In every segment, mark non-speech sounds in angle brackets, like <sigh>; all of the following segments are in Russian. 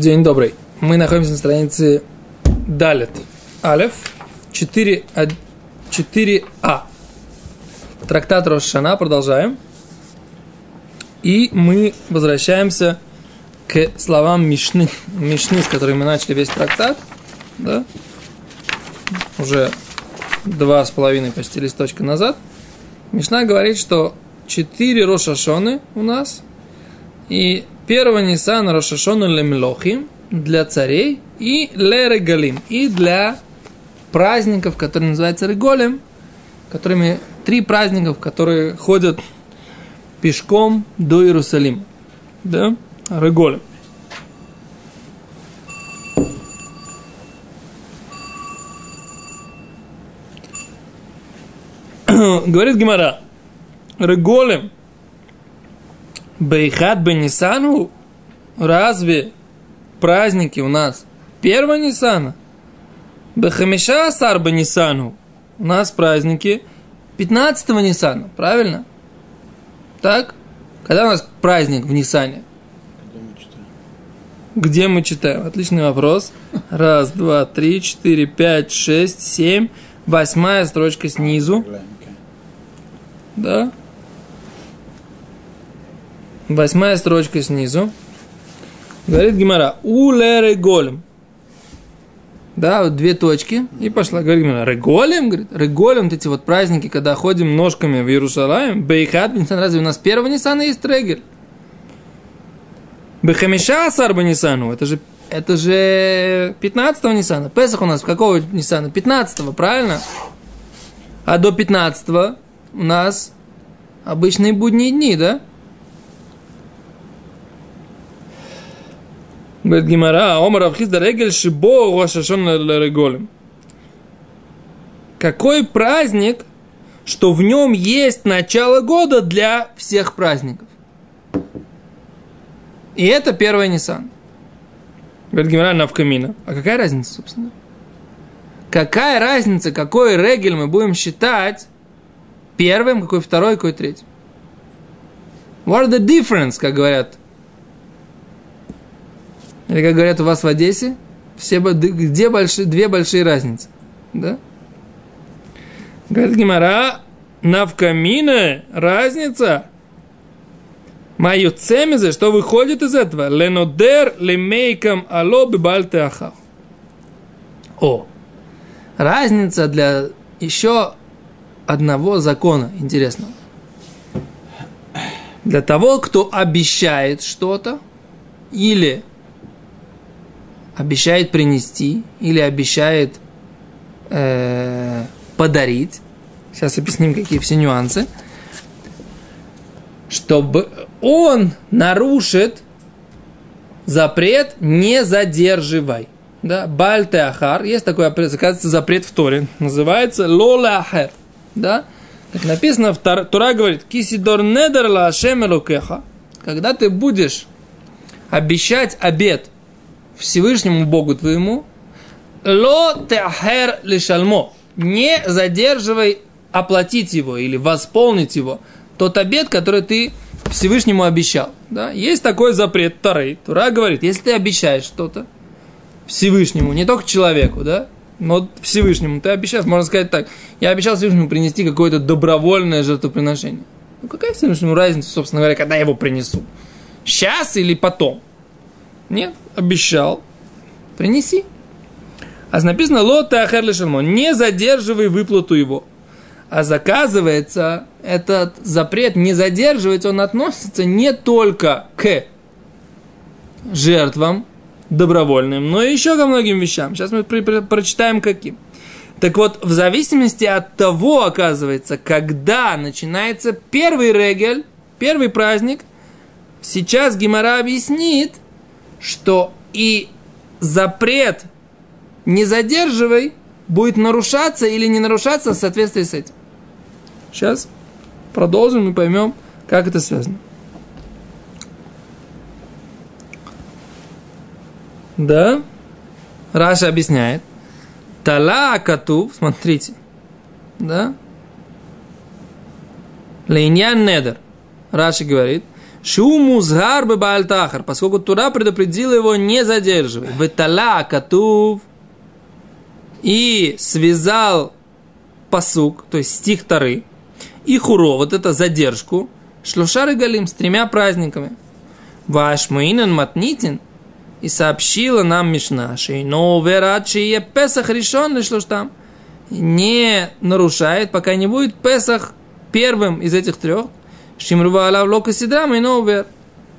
День добрый. Мы находимся на странице Далет. Алеф 4, 4а. Трактат Рошана. Продолжаем. И мы возвращаемся к словам Мишны, Мишны, с которыми мы начали весь трактат. Да? Уже два с половиной почти листочка назад. Мишна говорит, что четыре Рошашоны у нас. И первого Ниссана Рошашону Лемлохим для царей и Лерегалим. И для праздников, которые называются Реголем, которыми три праздников, которые ходят пешком до Иерусалима. Да? Реголем. <coughs> Говорит Гимара, Реголем, Бейхат Бенисану, разве праздники у нас первого Нисана? Бехамиша Сар Бенисану, у нас праздники 15 Нисана, правильно? Так? Когда у нас праздник в Нисане? Где мы читаем? Отличный вопрос. Раз, два, три, четыре, пять, шесть, семь. Восьмая строчка снизу. Да? Восьмая строчка снизу. Говорит Гимара, уле реголем. Да, вот две точки. И пошла, говорит Гимара, реголем, говорит, реголем, вот эти вот праздники, когда ходим ножками в Иерусалим, бейхат, Нисан, разве у нас первого Нисана есть регель? Бехамиша Асар Нисану, это же, это же 15-го Нисана. Песах у нас какого Нисана? 15-го, правильно? А до 15-го у нас обычные будние дни, да? Говорит Гимара, Омар Авхизда Регель Шибо Рошашон Реголем. Какой праздник, что в нем есть начало года для всех праздников? И это первый Нисан. Говорит Гимара Навкамина. А какая разница, собственно? Какая разница, какой регель мы будем считать первым, какой второй, какой третий? What the difference, как говорят или как говорят у вас в Одессе, все, где большие, две большие разницы. Да? Говорит Гимара, навкамина разница. Мою цемизе, что выходит из этого? Ленодер лемейкам ало бибальте ахав. О, разница для еще одного закона интересного. Для того, кто обещает что-то, или обещает принести или обещает э, подарить. Сейчас объясним, какие все нюансы. Чтобы он нарушит запрет «не задерживай». Да, Бальте Ахар, есть такой, оказывается, запрет в Торе, называется Лола. Да? Как написано, в Тора говорит, Кисидор недер ла Когда ты будешь обещать обед Всевышнему Богу твоему, ло теахер лишальмо, не задерживай оплатить его или восполнить его, тот обед, который ты Всевышнему обещал. Да? Есть такой запрет Тарей. Тура говорит, если ты обещаешь что-то Всевышнему, не только человеку, да, но Всевышнему, ты обещаешь, можно сказать так, я обещал Всевышнему принести какое-то добровольное жертвоприношение. Ну какая Всевышнему разница, собственно говоря, когда я его принесу? Сейчас или потом? Нет, обещал. Принеси. А написано лота ахер. Не задерживай выплату его. А заказывается этот запрет не задерживать, он относится не только к жертвам добровольным, но еще ко многим вещам. Сейчас мы прочитаем каким. Так вот, в зависимости от того, оказывается, когда начинается первый регель, первый праздник, сейчас Гимара объяснит, что и запрет не задерживай будет нарушаться или не нарушаться в соответствии с этим. Сейчас продолжим и поймем, как это связано. Да? Раша объясняет. Тала Катув, смотрите. Да? Лейнян недер. Раши говорит, Шумузгар бальтахар, поскольку Тура предупредила его не задерживай. Ветала катув и связал посук, то есть стих Тары, и хуро, вот это задержку, шлушары галим с тремя праздниками. Ваш муинен матнитин и сообщила нам Мишна, но верат шие Песах решен лишь там не нарушает, пока не будет Песах первым из этих трех, Шимрува Алав Лока Сидрам и Новер,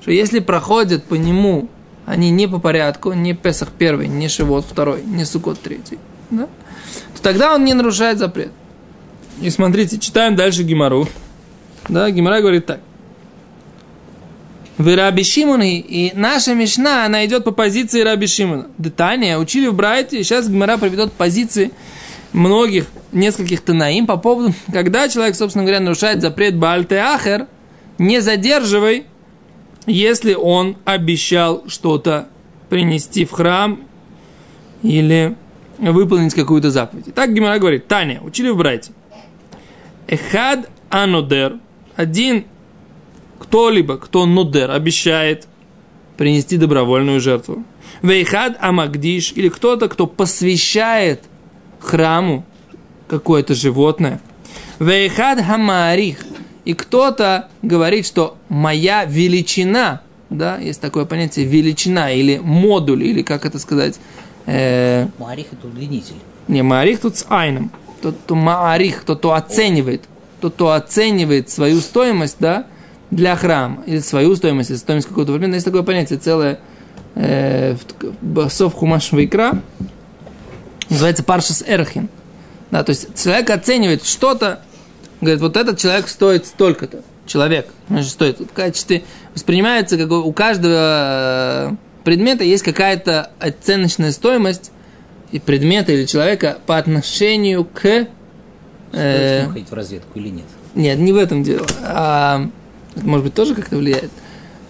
что если проходят по нему, они не по порядку, не Песах первый, не Шивот второй, не Сукот третий, да? то тогда он не нарушает запрет. И смотрите, читаем дальше Гимару. Да, Гимара говорит так. В Раби Шимоне, и наша Мишна, она идет по позиции Раби Шимона. Детание учили в Брайте, сейчас Гимара приведет позиции многих, нескольких Танаим по поводу, <laughs> когда человек, собственно говоря, нарушает запрет Бальте Ахер, не задерживай, если он обещал что-то принести в храм или выполнить какую-то заповедь. Так Гимара говорит, Таня, учили в Брайте. Эхад анодер, один кто-либо, кто нудер, обещает принести добровольную жертву. Вейхад амагдиш, или кто-то, кто посвящает храму какое-то животное. Вейхад хамарих, и кто-то говорит, что моя величина, да, есть такое понятие величина или модуль, или как это сказать? Э, Маарих это удлинитель. Не, маарих тут с айном. Тот, кто маарих, тот, кто оценивает, тот, кто оценивает свою стоимость, да, для храма, или свою стоимость, или стоимость какого-то времени. Есть такое понятие целое э, Сов Хумаш Вайкра, называется Паршас Эрхин. Да, то есть человек оценивает что-то, говорит, вот этот человек стоит столько-то. Человек, значит, стоит. В качестве воспринимается, как у каждого э, предмета есть какая-то оценочная стоимость и предмета или человека по отношению к... Э, Стоит ходить в разведку или нет? Нет, не в этом дело. А, может быть, тоже как-то влияет.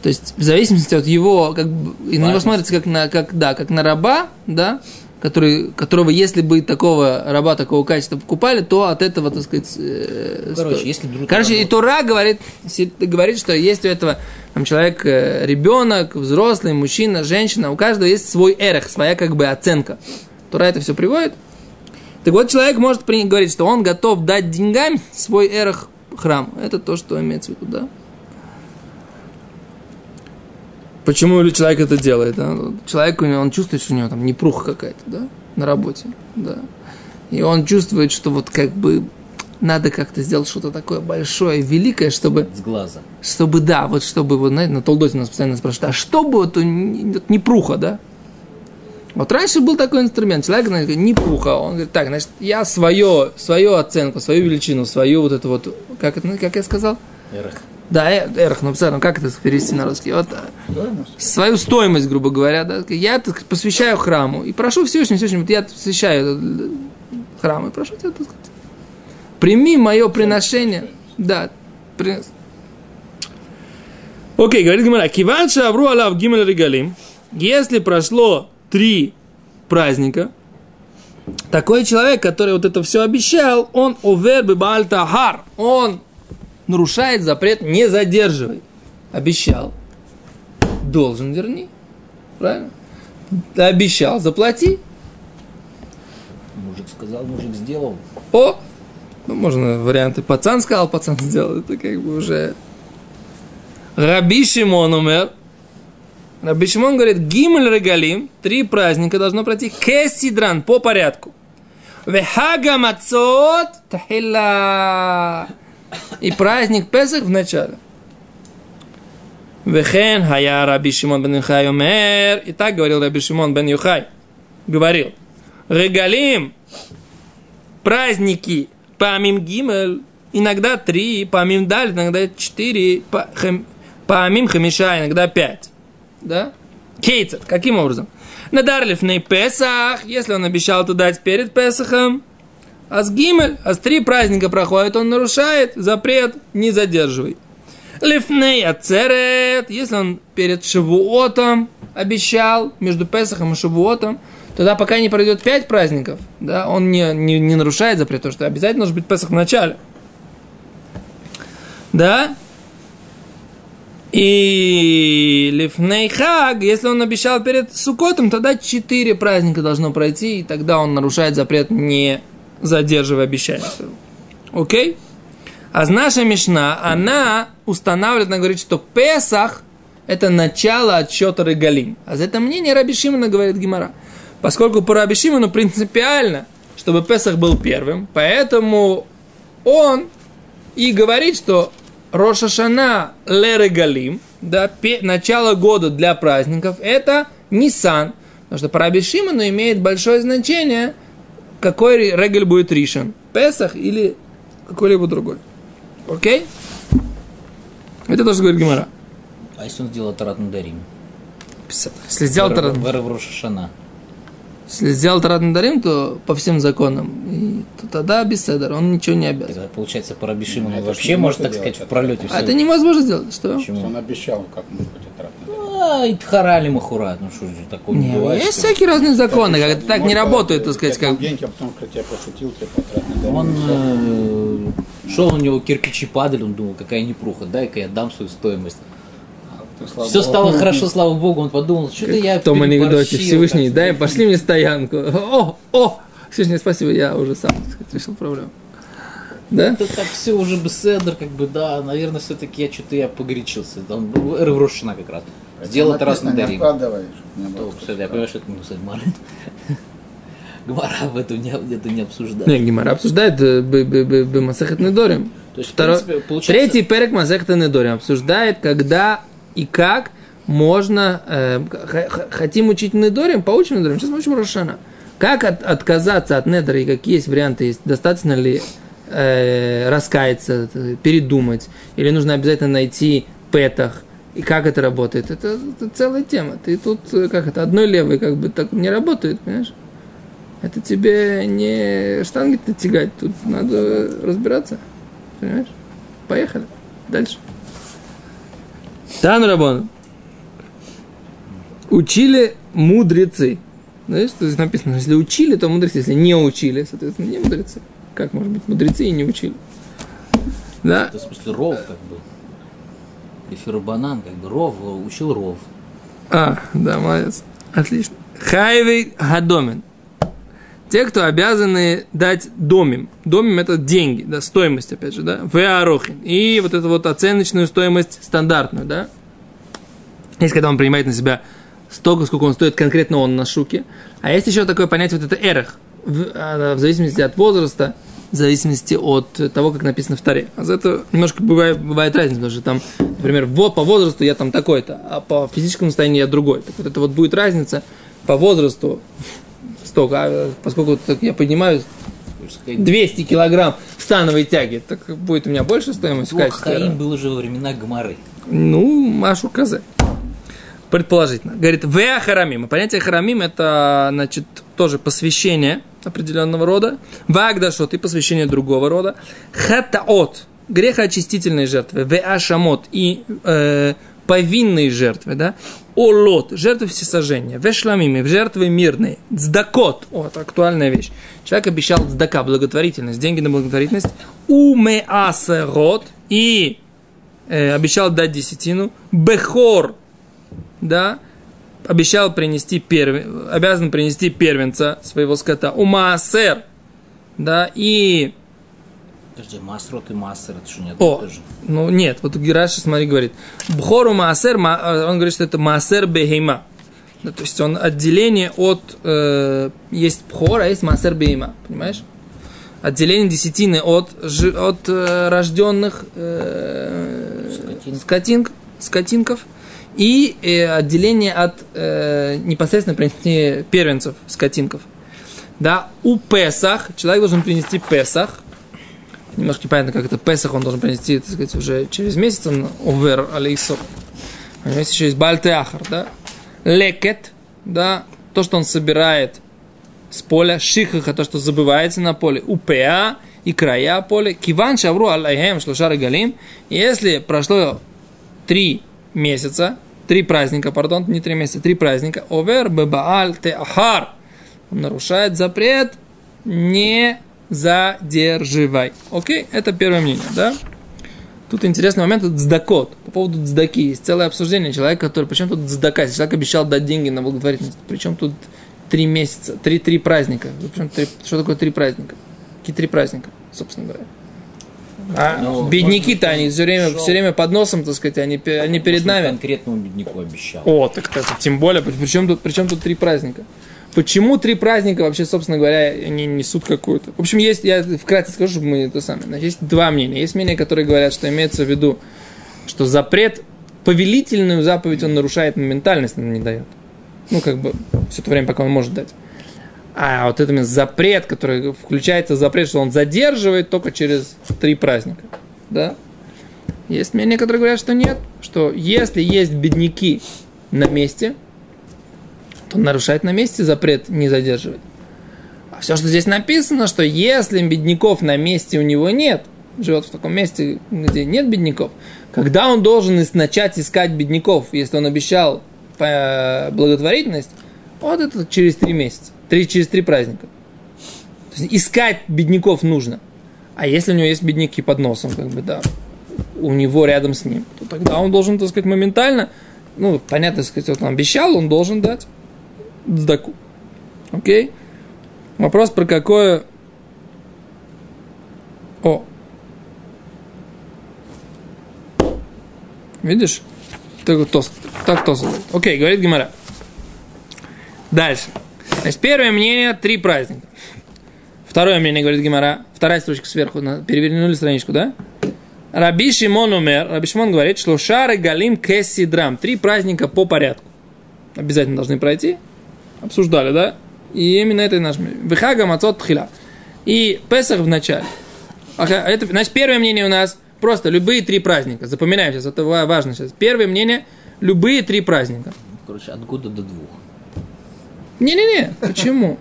То есть, в зависимости от его, как бы, и на него смотрится как на, как, да, как на раба, да, который, которого, если бы такого раба, такого качества покупали, то от этого, так сказать... Э, Короче, сто... если вдруг... Короче, и Тура говорит, говорит, что есть у этого там, человек, э, ребенок, взрослый, мужчина, женщина, у каждого есть свой эрех, своя как бы оценка. Тура это все приводит. Так вот, человек может говорить, что он готов дать деньгами свой эрех храм. Это то, что имеется в виду, да? Почему человек это делает? Да? Человек, он чувствует, что у него там непруха какая-то, да, на работе, да. И он чувствует, что вот как бы надо как-то сделать что-то такое большое, великое, чтобы... С глаза. Чтобы, да, вот чтобы, вот, знаете, на Толдоте нас постоянно спрашивают, а чтобы вот, вот непруха, да? Вот раньше был такой инструмент, человек, знаете, непруха, он говорит, так, значит, я свое, свою оценку, свою величину, свою вот эту вот, как это, как я сказал? Эрх. Да, эрх, ну, ну как это перевести на русский? Вот, стоимость. свою стоимость, грубо говоря, да, я так, посвящаю храму и прошу Всевышнего, Всевышнего, вот я посвящаю храму и прошу тебя, так сказать, прими мое приношение. Да, при... Окей, говорит Гимара, киван шавру алав гимель регалим, если прошло три праздника, такой человек, который вот это все обещал, он овер бальтахар, он нарушает запрет не задерживай. Обещал. Должен верни. Правильно? Обещал, заплати. Мужик сказал, мужик сделал. О! Ну, можно варианты. Пацан сказал, пацан сделал. Это как бы уже... Раби Шимон умер. Раби Шимон говорит, гимель регалим, три праздника должно пройти кесидран, по порядку. Вехага мацот тахила и праздник Песах в начале. Вехен хая Раби Шимон бен Юхай умер. И так говорил Раби Шимон бен Юхай. Говорил. Регалим. Праздники. Памим Гимель. Иногда три. Памим Даль. Иногда четыре. Памим Хамиша. Иногда пять. Да? Кейцет. Каким образом? Надарлив на Песах. Если он обещал это дать перед Песахом. А с Гимель, а с три праздника проходит, он нарушает запрет, не задерживай. Лифней ацерет, если он перед Шавуотом обещал, между Песахом и Шавуотом, тогда пока не пройдет пять праздников, да, он не, не, не нарушает запрет, потому что обязательно должен быть Песах в начале. Да? И Лифней Хаг, если он обещал перед Сукотом, тогда четыре праздника должно пройти, и тогда он нарушает запрет, не задерживая обещание своего. Окей? А наша Мишна, она устанавливает, она говорит, что Песах – это начало отсчета Регалим. А за это мнение Раби Шимона говорит Гимара. Поскольку по Раби Шимону принципиально, чтобы Песах был первым, поэтому он и говорит, что Рошашана Лерегалим, да, начало года для праздников, это Нисан. Потому что по Раби Шимону имеет большое значение, какой регель будет решен. Песах или какой-либо другой. Окей? Это тоже говорит Гимара. А если он сделал Тарат Надарим? Если сделал Тарат... в Рошашана. Если сделал Тарат Надарим, то по всем законам, и, то тогда без седер, он ничего не обязан. Тогда, получается, по Рабишиму он вообще может, так сказать, в пролете А это невозможно сделать, что? Почему? Он обещал, как может быть Тарат и Тхарали Махурат, ну что же такое не, бывает? Есть что? всякие разные законы, как это так не работает, так сказать, как... Деньги, а потом про тебя пошутил, тебе потратил. Он э, шел, у него кирпичи падали, он думал, какая непруха, дай-ка я дам свою стоимость. Слава Все стало Богу. хорошо, слава Богу. Он подумал, что-то я В том анекдоте Всевышний, дай, пошли мне стоянку. О, о, Всевышний, спасибо, я уже сам сказать, решил проблему. Да? Это так все уже беседер, как бы, да, наверное, все-таки я что-то я погорячился. Там Рыврошина как раз. Сделал это раз на дарим. Я понимаю, что это не Гмара. <laughs> Гмара об этом не, это не обсуждает. Не, Гмара обсуждает бы Масахет Недорим. То есть, Второй, принципе, получается... Третий перек Масахет Недорим обсуждает, когда и как можно, э, хотим учить Недорим, поучим Недорим, сейчас мы учим Рошана. Как от, отказаться от Недора и какие есть варианты, есть, достаточно ли э, раскаяться, передумать, или нужно обязательно найти петах, и как это работает, это, это целая тема. Ты тут, э, как это, одной левой как бы так не работает, понимаешь? Это тебе не штанги-то тягать, тут надо разбираться, понимаешь? Поехали, дальше. Тан Рабон. Учили мудрецы. Знаешь, что здесь написано? Если учили, то мудрецы. Если не учили, соответственно, не мудрецы. Как может быть мудрецы и не учили? Да. Это в смысле ров как бы. Эфирбанан, как бы ров, учил ров. А, да, молодец. Отлично. Хайвей Гадомен. Те, кто обязаны дать домим. Домим это деньги, да, стоимость, опять же, да, веарохин. И вот эту вот оценочную стоимость стандартную, да. Есть, когда он принимает на себя столько, сколько он стоит конкретно он на шуке. А есть еще такое понятие, вот это эрх. В, а, в зависимости от возраста, в зависимости от того, как написано в таре. А за это немножко бывает, бывает разница, потому что там, например, вот по возрасту я там такой-то, а по физическому состоянию я другой. Так вот это вот будет разница по возрасту столько, а поскольку так, я поднимаю 200 килограмм в становой тяге, так будет у меня больше стоимость в качестве. Хаим было же во времена Гмары. Ну, Машу Казе. Предположительно. Говорит, веа харамим. Понятие харамим это, значит, тоже посвящение определенного рода. Вагдашот и посвящение другого рода. Хатаот. Грехоочистительные жертвы. Веа шамот. И э, повинные жертвы, да, олот, жертвы всесожжения, вешламими, жертвы мирные, цдакот, вот, актуальная вещь. Человек обещал цдака, благотворительность, деньги на благотворительность, умеасерот, и э, обещал дать десятину, бехор, да, обещал принести первен, обязан принести первенца своего скота, умаасер, да, и Подожди, масрот и массер, это что нет? О, ну нет, вот Гираши, смотри, говорит, Бхору маасер, э, он говорит, что это маасер бехейма. Да, то есть он отделение от, э, есть бхор, а есть маасер бехейма, понимаешь? Отделение десятины от, от э, рожденных э, скотин, скотинков и э, отделение от э, непосредственно принести первенцев скотинков. Да, у Песах человек должен принести Песах, немножко непонятно, как это Песах он должен принести, так сказать, уже через месяц, он овер алейсо. У него есть еще есть бальтеахар, да? Лекет, да, то, что он собирает с поля, шихаха, то, что забывается на поле, упеа и края поля, киван шавру алейхем шлушар галим, если прошло три месяца, три праздника, пардон, не три месяца, три праздника, овер бебааль теахар, он нарушает запрет не задерживай. Окей, это первое мнение, да? Тут интересный момент, это цдакот. По поводу цдаки. Есть целое обсуждение человека, который... Причем тут цдака? Если человек обещал дать деньги на благотворительность, причем тут три месяца, три, три праздника. Причем три, что такое три праздника? Какие три праздника, собственно говоря? А ну, бедняки-то они все время, все время под носом, так сказать, они, они перед нами. конкретному бедняку обещал. О, так это тем более, причем тут, причем тут три праздника? Почему три праздника вообще, собственно говоря, они несут какую-то? В общем, есть, я вкратце скажу, чтобы мы это самое. Значит, есть два мнения. Есть мнения, которые говорят, что имеется в виду, что запрет, повелительную заповедь он нарушает моментальность, он не дает. Ну, как бы, все это время, пока он может дать. А вот это запрет, который включается запрет, что он задерживает только через три праздника. Да? Есть мнения, которые говорят, что нет, что если есть бедняки на месте – то он нарушает на месте запрет не задерживать. А все, что здесь написано, что если бедняков на месте у него нет, живет в таком месте, где нет бедняков, когда он должен начать искать бедняков, если он обещал э, благотворительность, вот это через три месяца, три, через три праздника. То есть искать бедняков нужно. А если у него есть бедняки под носом, как бы, да, у него рядом с ним, то тогда он должен, так сказать, моментально, ну, понятно, так сказать, он обещал, он должен дать цдаку. Окей? Вопрос про какое... О. Видишь? Так, то, так то Окей, говорит Гимара. Дальше. Значит, первое мнение – три праздника. Второе мнение, говорит Гимара. Вторая строчка сверху. Перевернули страничку, да? Раби Шимон умер. Раби Шимон говорит, что шары галим кессидрам. Три праздника по порядку. Обязательно должны пройти обсуждали, да? И именно это и наш Вихага Мацот Тхила. И Песах в начале. Это, значит, первое мнение у нас просто любые три праздника. Запоминаем сейчас, это важно сейчас. Первое мнение – любые три праздника. Короче, от года до двух. Не-не-не, почему?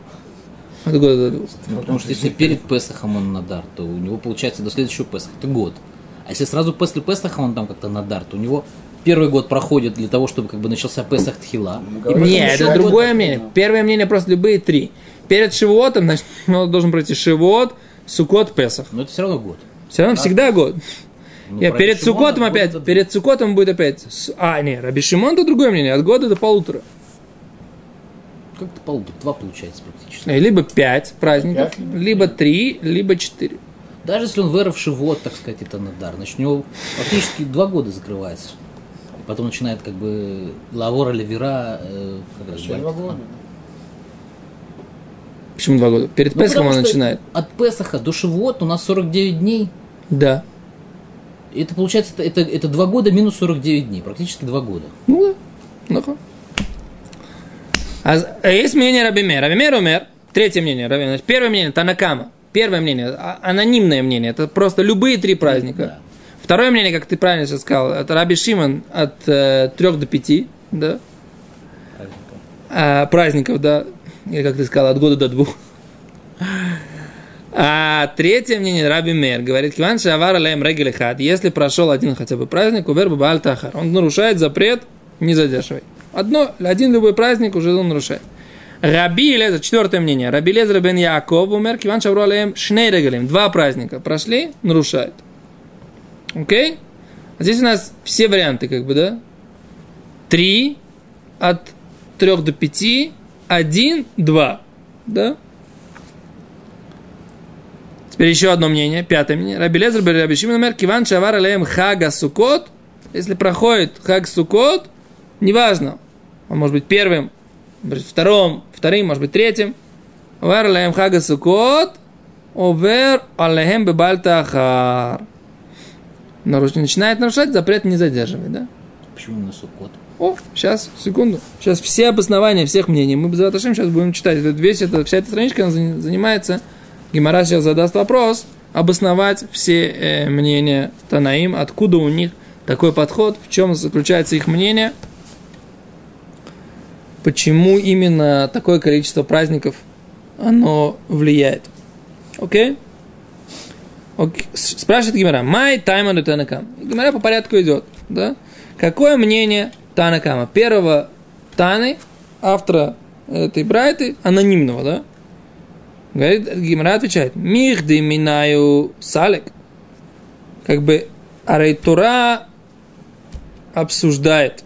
От года до двух. Ну, потому что если перед Песахом он надар, то у него получается до следующего Песаха, это год. А если сразу после Песаха он там как-то надар, то у него первый год проходит для того, чтобы как бы начался Песах Тхила. Нет, это другое мнение. Первое мнение просто любые три. Перед Шивотом, значит, <laughs> он должен пройти Шивот, Сукот, Песах. Но это все равно год. Все равно а? всегда год. Ну, Я перед Сукотом опять, перед Сукотом будет опять. А, не, Раби Шимон это другое мнение, от года до полутора. Как-то полутора, два получается практически. Либо пять праздников, пять? либо три, либо четыре. Даже если он выровший вот, так сказать, это надар, значит, у него фактически два года закрывается потом начинает как бы лавора левера э, как раз два года. Почему два года? Перед ну, Песхом он начинает. От Песаха до Шивот у нас 49 дней. Да. Это получается, это, это, это 2 года минус 49 дней, практически два года. Ну да. Ну, а, а есть мнение Рабимер. Рабимер умер. Третье мнение. Рабимер. Первое мнение Танакама. Первое мнение, а, анонимное мнение. Это просто любые три праздника. Да. Второе мнение, как ты правильно сейчас сказал, это Раби Шимон от э, 3 до 5, да? Праздников. А, праздников, да. Или, как ты сказал, от года до двух. А третье мнение Раби Мер говорит, Киван Шавар Алеем Регелихат, если прошел один хотя бы праздник, Убер Бабаль Тахар, он нарушает запрет, не задерживай. Одно, один любой праздник уже он нарушает. Раби Лезер, четвертое мнение, Раби Лезер бен Яков умер, Киван Шавар Алеем два праздника прошли, нарушает. Окей? А здесь у нас все варианты, как бы, да? Три, от трех до пяти, один, два. Да? Теперь еще одно мнение, пятое мнение. Раби Лезер бер Раби Шимон умер, киван шавар хага сукот. Если проходит хаг сукот, неважно, он может быть первым, может быть вторым, вторым, может быть третьим. Овер алеем хага сукот, овер алеем бебальтахар начинает нарушать, запрет не задерживать, да? Почему на Суккот? О, сейчас, секунду. Сейчас все обоснования всех мнений. Мы без сейчас будем читать. Это, весь это, вся эта страничка занимается. Гимара сейчас задаст вопрос, обосновать все э, мнения Танаим, откуда у них такой подход, в чем заключается их мнение, почему именно такое количество праздников оно влияет. Окей? Окей. Спрашивает Гимара, май тайма Танакам. Гимара по порядку идет. Да? Какое мнение Танакама? Первого Таны, автора этой брайты, анонимного, да? Говорит, Гимара отвечает, мих минаю салек. Как бы А Рейтура обсуждает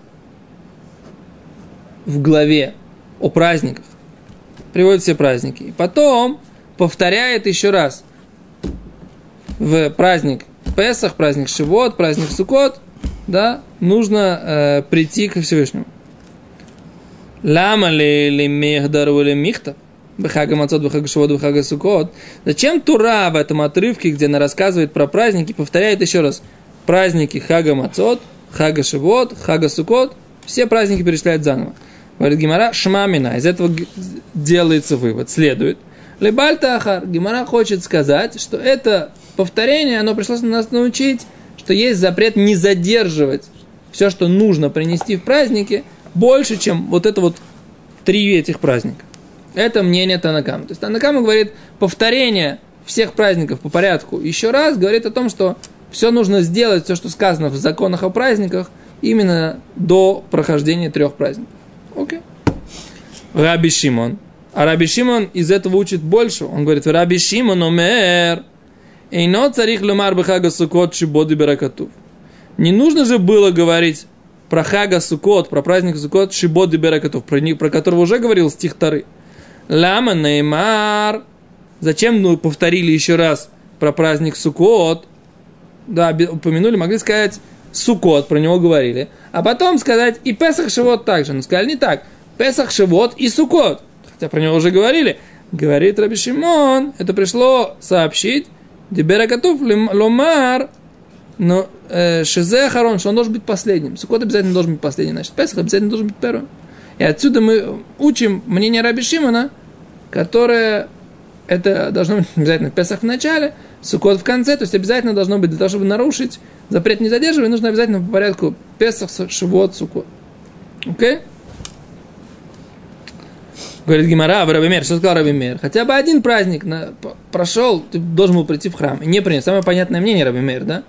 в главе о праздниках, приводит все праздники, и потом повторяет еще раз в праздник Песах, праздник Шивот, праздник Сукот, да, нужно э, прийти к Всевышнему. Лама ли ли мехдар или михта? Бхага Мацот, Бхага Шивот, Бхага Сукот. Зачем Тура в этом отрывке, где она рассказывает про праздники, повторяет еще раз праздники Хага Мацот, Хага Шивот, Хага Сукот, все праздники перечисляют заново. Говорит Гимара, шмамина. Из этого делается вывод, следует. Лебальта Ахар. Гимара хочет сказать, что это повторение, оно пришло нас научить, что есть запрет не задерживать все, что нужно принести в празднике, больше, чем вот это вот три этих праздника. Это мнение Танакама. То есть Танакама говорит, повторение всех праздников по порядку еще раз говорит о том, что все нужно сделать, все, что сказано в законах о праздниках, именно до прохождения трех праздников. Окей. Раби Шимон. А Раби Шимон из этого учит больше. Он говорит, Раби Шимон омер, Эйно царих лемар бхага сукот шибоди беракатув. Не нужно же было говорить про Хага Сукот, про праздник Сукот, Шибоди Беракатув, про, про которого уже говорил стих Тары. Лама Неймар. Зачем ну, повторили еще раз про праздник Сукот? Да, упомянули, могли сказать Сукот, про него говорили. А потом сказать и Песах Шивот также. Но сказали не так. Песах Шивот и Сукот. Хотя про него уже говорили. Говорит Раби Шимон, это пришло сообщить, Дибера готов ломар, но э, Шизе Харон, что он должен быть последним. Сукот обязательно должен быть последним, значит, Песах обязательно должен быть первым. И отсюда мы учим мнение Раби Шимона, которое это должно быть обязательно Песах в начале, Сукот в конце, то есть обязательно должно быть, для того, чтобы нарушить запрет не задерживать, нужно обязательно по порядку Песах, Шивот, Сукот. Окей? Okay? Говорит Гимара, в Рабимер, что сказал Рабимер? Хотя бы один праздник на, прошел, ты должен был прийти в храм. И не принес. Самое понятное мнение Рабимер, да?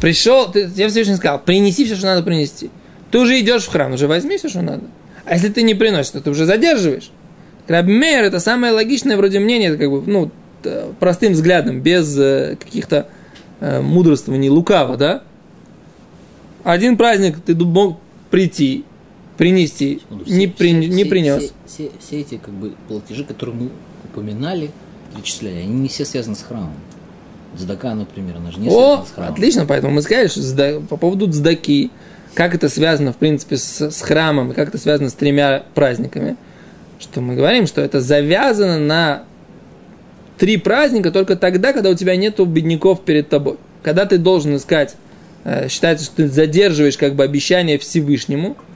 Пришел, ты, я Всевышний сказал, принеси все, что надо принести. Ты уже идешь в храм, уже возьми все, что надо. А если ты не приносишь, то ты уже задерживаешь. Рабимер это самое логичное вроде мнение, как бы, ну, простым взглядом, без э, каких-то э, мудрствований лукаво, да? Один праздник ты мог прийти, принести, все, не, при, все, не принес. Все, все, все эти как бы платежи, которые мы упоминали, перечисляли, они не все связаны с храмом. Здака, например, она же не О, с храмом. отлично, поэтому мы сказали, что по поводу Здаки, как это связано, в принципе, с, с храмом, и как это связано с тремя праздниками, что мы говорим, что это завязано на три праздника только тогда, когда у тебя нет бедняков перед тобой. Когда ты должен искать, э, считается, что ты задерживаешь как бы обещание Всевышнему –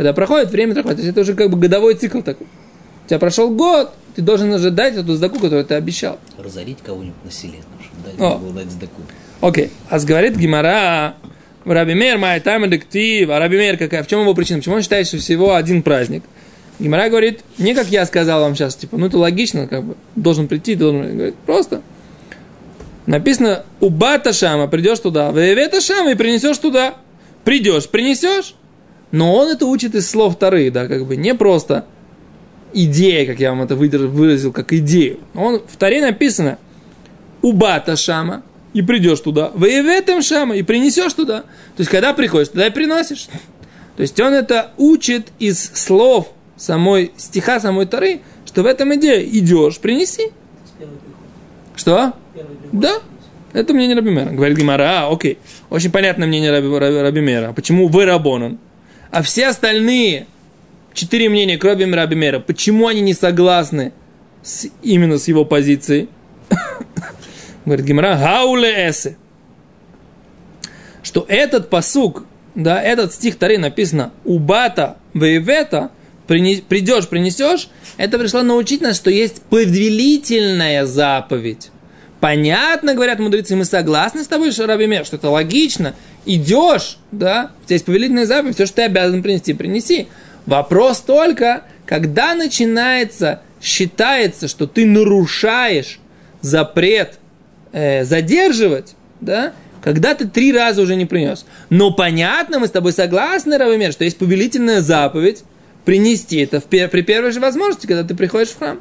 когда проходит время, проходит. То есть это уже как бы годовой цикл такой. У тебя прошел год, ты должен уже дать эту сдаку, которую ты обещал. Разорить кого-нибудь на селе, чтобы дать, было дать сдаку. Окей. А говорит Гимара, Раби Мейр, май тайм дектив, а Раби Мейр какая? В чем его причина? Почему он считает, что всего один праздник? Гимара говорит, не как я сказал вам сейчас, типа, ну это логично, как бы, должен прийти, должен, говорит, просто. Написано, у бата шама, придешь туда, вевета шама и принесешь туда. Придешь, принесешь, но он это учит из слов Тары, да, как бы не просто идея, как я вам это выразил, как идею. Он в Таре написано «Убата шама», и придешь туда, воеветем шама, и принесешь туда. То есть, когда приходишь, туда и приносишь. То есть, он это учит из слов самой стиха, самой Тары, что в этом идея идешь, принеси. Что? Да. Это мнение Рабимера. Говорит Гимара, а, окей. Очень понятное мнение Раби, Раби, Рабимера. Почему вы Рабонан? А все остальные четыре мнения, кроме Рабимера, почему они не согласны с, именно с его позицией? <coughs> Говорит Гимара, хауле эсе. Что этот посук, да, этот стих Тары написано «Убата воевета», придешь, принесешь, это пришло научить нас, что есть повелительная заповедь. Понятно, говорят мудрецы, мы согласны с тобой, Шарабимер, что это логично. Идешь, да, есть повелительная заповедь, все, что ты обязан принести, принеси. Вопрос только, когда начинается, считается, что ты нарушаешь запрет э, задерживать, да, когда ты три раза уже не принес. Но понятно, мы с тобой согласны, Равимер, что есть повелительная заповедь принести это в, при первой же возможности, когда ты приходишь в храм.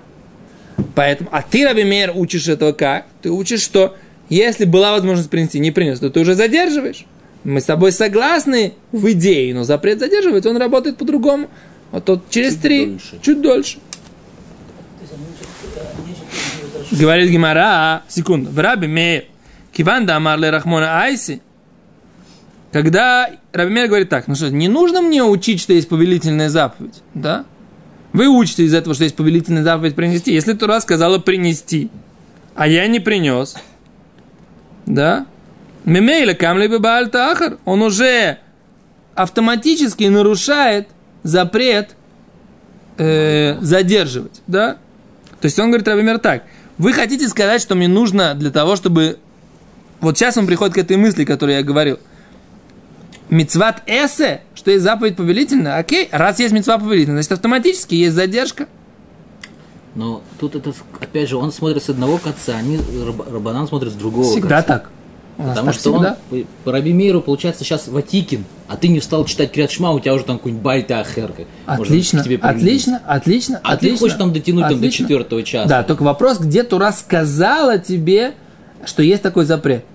Поэтому, а ты, Равимер, учишь этого как? Ты учишь, что Если была возможность принести, не принес, то ты уже задерживаешь. Мы с тобой согласны в идее, но запрет задерживать, он работает по-другому. Вот тот через чуть три, дольше. чуть дольше. Говорит Гимара, секунду, в Раби Мейр, Киван Дамар Рахмона Айси, когда Раби Мейр говорит так, ну что, не нужно мне учить, что есть повелительная заповедь, да? Вы учите из этого, что есть повелительная заповедь принести. Если Тура сказала принести, а я не принес, да? Мемейля камли ахар. Он уже автоматически нарушает запрет э, задерживать, да? То есть он говорит, например, так. Вы хотите сказать, что мне нужно для того, чтобы... Вот сейчас он приходит к этой мысли, которую я говорил. Мецват эсе, что есть заповедь повелительная, окей, раз есть мецва повелительная, значит автоматически есть задержка. Но тут это, опять же, он смотрит с одного конца, а не Рабанан смотрит с другого Всегда конца. так. Потому что всегда. он, по Раби Мейру, получается, сейчас Ватикин, а ты не встал читать Крят Шма, у тебя уже там какой-нибудь Бальта Ахерка. Отлично, тебе отлично, отлично, А отлично, ты хочешь там дотянуть отлично. там, до четвертого часа. Да, только вопрос, где Тура сказала тебе, что есть такой запрет.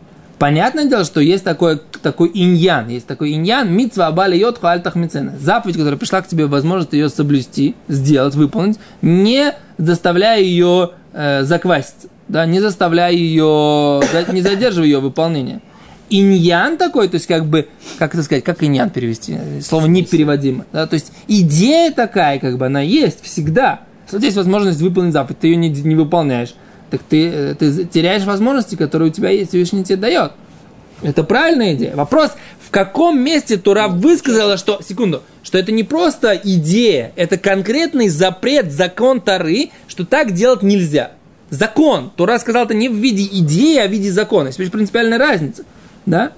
Понятное дело, что есть такой, такой иньян, есть такой иньян, митцва абали йод альтах мицена. Заповедь, которая пришла к тебе, возможность ее соблюсти, сделать, выполнить, не заставляя ее э, закваситься да, не заставляя ее, не задерживая ее выполнение. Иньян такой, то есть как бы, как это сказать, как иньян перевести? Слово непереводимо. Да? То есть идея такая, как бы она есть всегда. Если есть возможность выполнить заповедь, ты ее не, не выполняешь, так ты, ты теряешь возможности, которые у тебя есть, Всевышний тебе дает. Это правильная идея. Вопрос, в каком месте Тура высказала, что, секунду, что это не просто идея, это конкретный запрет, закон Тары, что так делать нельзя закон. Тура сказал это не в виде идеи, а в виде закона. Есть принципиальная разница. Да?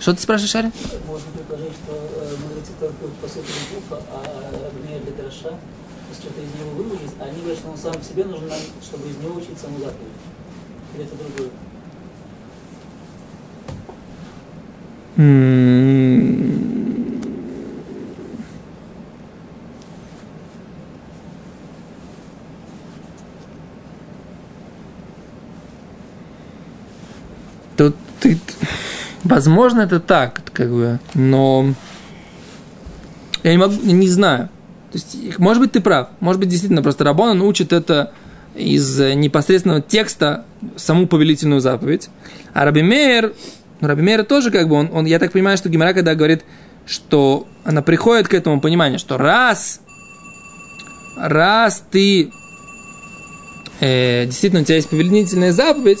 Что ты спрашиваешь, Арин? Можно предположить, что э, толкуют по сути а Рабинея Бетраша что-то из него выводит, а они говорят, что он сам себе нужен чтобы из него учить саму заповедь. Или это другое? Тут возможно, это так, как бы, но я не могу, не знаю. То есть, может быть, ты прав. Может быть, действительно, просто Рабона учит это из непосредственного текста саму повелительную заповедь. А Раби Мейер, ну, Раби Мейер тоже как бы, он, он, я так понимаю, что Гимара, когда говорит, что она приходит к этому пониманию, что раз, раз ты, э, действительно, у тебя есть повелительная заповедь,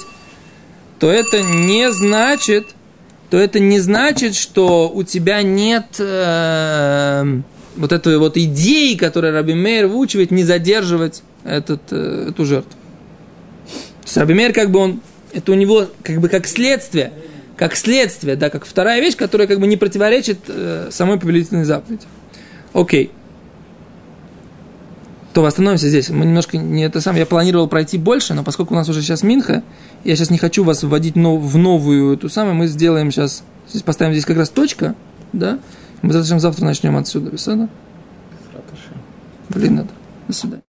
то это не значит, то это не значит, что у тебя нет э, вот этой вот идеи, которую Раби Мейер выучивает, не задерживать этот, э, эту жертву. То есть Раби Мейер как бы он, это у него как бы как следствие, как следствие, да, как вторая вещь, которая как бы не противоречит э, самой повелительной заповеди. Окей то остановимся здесь. Мы немножко не это сам. Я планировал пройти больше, но поскольку у нас уже сейчас Минха, я сейчас не хочу вас вводить в новую эту самую. Мы сделаем сейчас, здесь поставим здесь как раз точка, да. Мы завтра, завтра начнем отсюда. Беседа? Блин, надо. До свидания.